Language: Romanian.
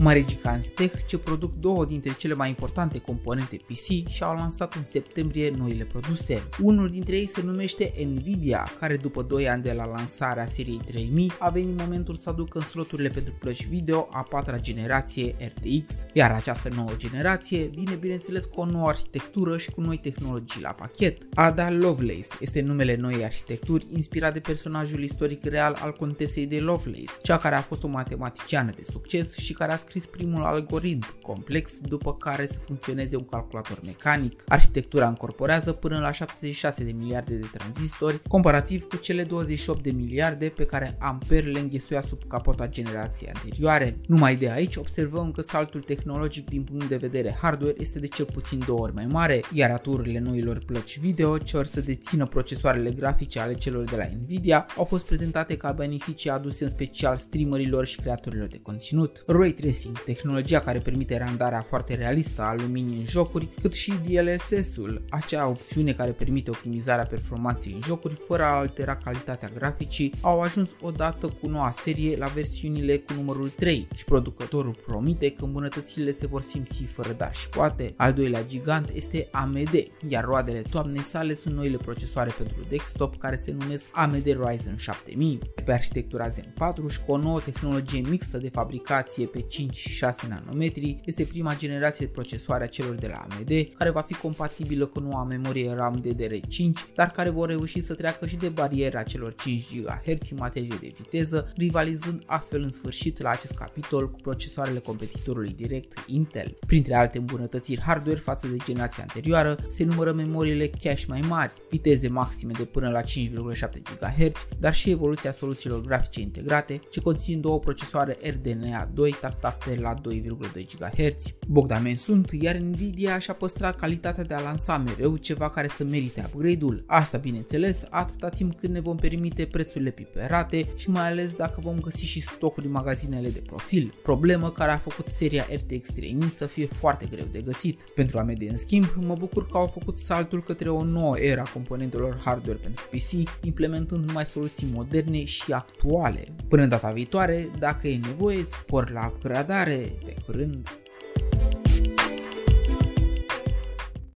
Mari giganți tech ce produc două dintre cele mai importante componente PC și au lansat în septembrie noile produse. Unul dintre ei se numește Nvidia, care după 2 ani de la lansarea seriei 3000 a venit momentul să aducă în sloturile pentru plăci video a patra generație RTX, iar această nouă generație vine bineînțeles cu o nouă arhitectură și cu noi tehnologii la pachet. Ada Lovelace este numele noii arhitecturi inspirat de personajul istoric real al contesei de Lovelace, cea care a fost o matematiciană de succes și care a scris primul algoritm complex după care să funcționeze un calculator mecanic. Arhitectura încorporează până la 76 de miliarde de tranzistori, comparativ cu cele 28 de miliarde pe care Ampere le înghesuia sub capota generației anterioare. Numai de aici observăm că saltul tehnologic din punct de vedere hardware este de cel puțin două ori mai mare, iar aturile noilor plăci video ce or să dețină procesoarele grafice ale celor de la Nvidia au fost prezentate ca beneficii aduse în special streamerilor și creatorilor de conținut. Ray Tracing, tehnologia care permite randarea foarte realistă a luminii în jocuri, cât și DLSS-ul, acea opțiune care permite optimizarea performanței în jocuri fără a altera calitatea graficii, au ajuns odată cu noua serie la versiunile cu numărul 3 și producătorul promite că îmbunătățirile se vor simți fără dar și poate. Al doilea gigant este AMD, iar roadele toamnei sale sunt noile procesoare pentru desktop care se numesc AMD Ryzen 7000 pe arhitectura Zen 4 și cu o nouă tehnologie mixtă de fabricație pe 5 și 6 nanometri, este prima generație de procesoare a celor de la AMD care va fi compatibilă cu noua memorie RAM DDR5, dar care vor reuși să treacă și de bariera celor 5 GHz în materie de viteză, rivalizând astfel în sfârșit la acest capitol cu procesoarele competitorului direct Intel. Printre alte îmbunătățiri hardware față de generația anterioară se numără memoriile cache mai mari, viteze maxime de până la 5,7 GHz, dar și evoluția soluțiilor grafice integrate, ce conțin două procesoare RDNA 2 tactate la 2,2 GHz. Bogdamen sunt, iar Nvidia și-a păstrat calitatea de a lansa mereu ceva care să merite upgrade-ul. Asta bineînțeles atâta timp cât ne vom permite prețurile piperate și mai ales dacă vom găsi și stocuri în magazinele de profil, problemă care a făcut seria RTX 3000 să fie foarte greu de găsit. Pentru AMD în schimb, mă bucur că au făcut saltul către o nouă era componentelor hardware pentru PC, implementând numai soluții moderne și actuale. Până data viitoare, dacă e nevoie, spor la upgradare, pe curând!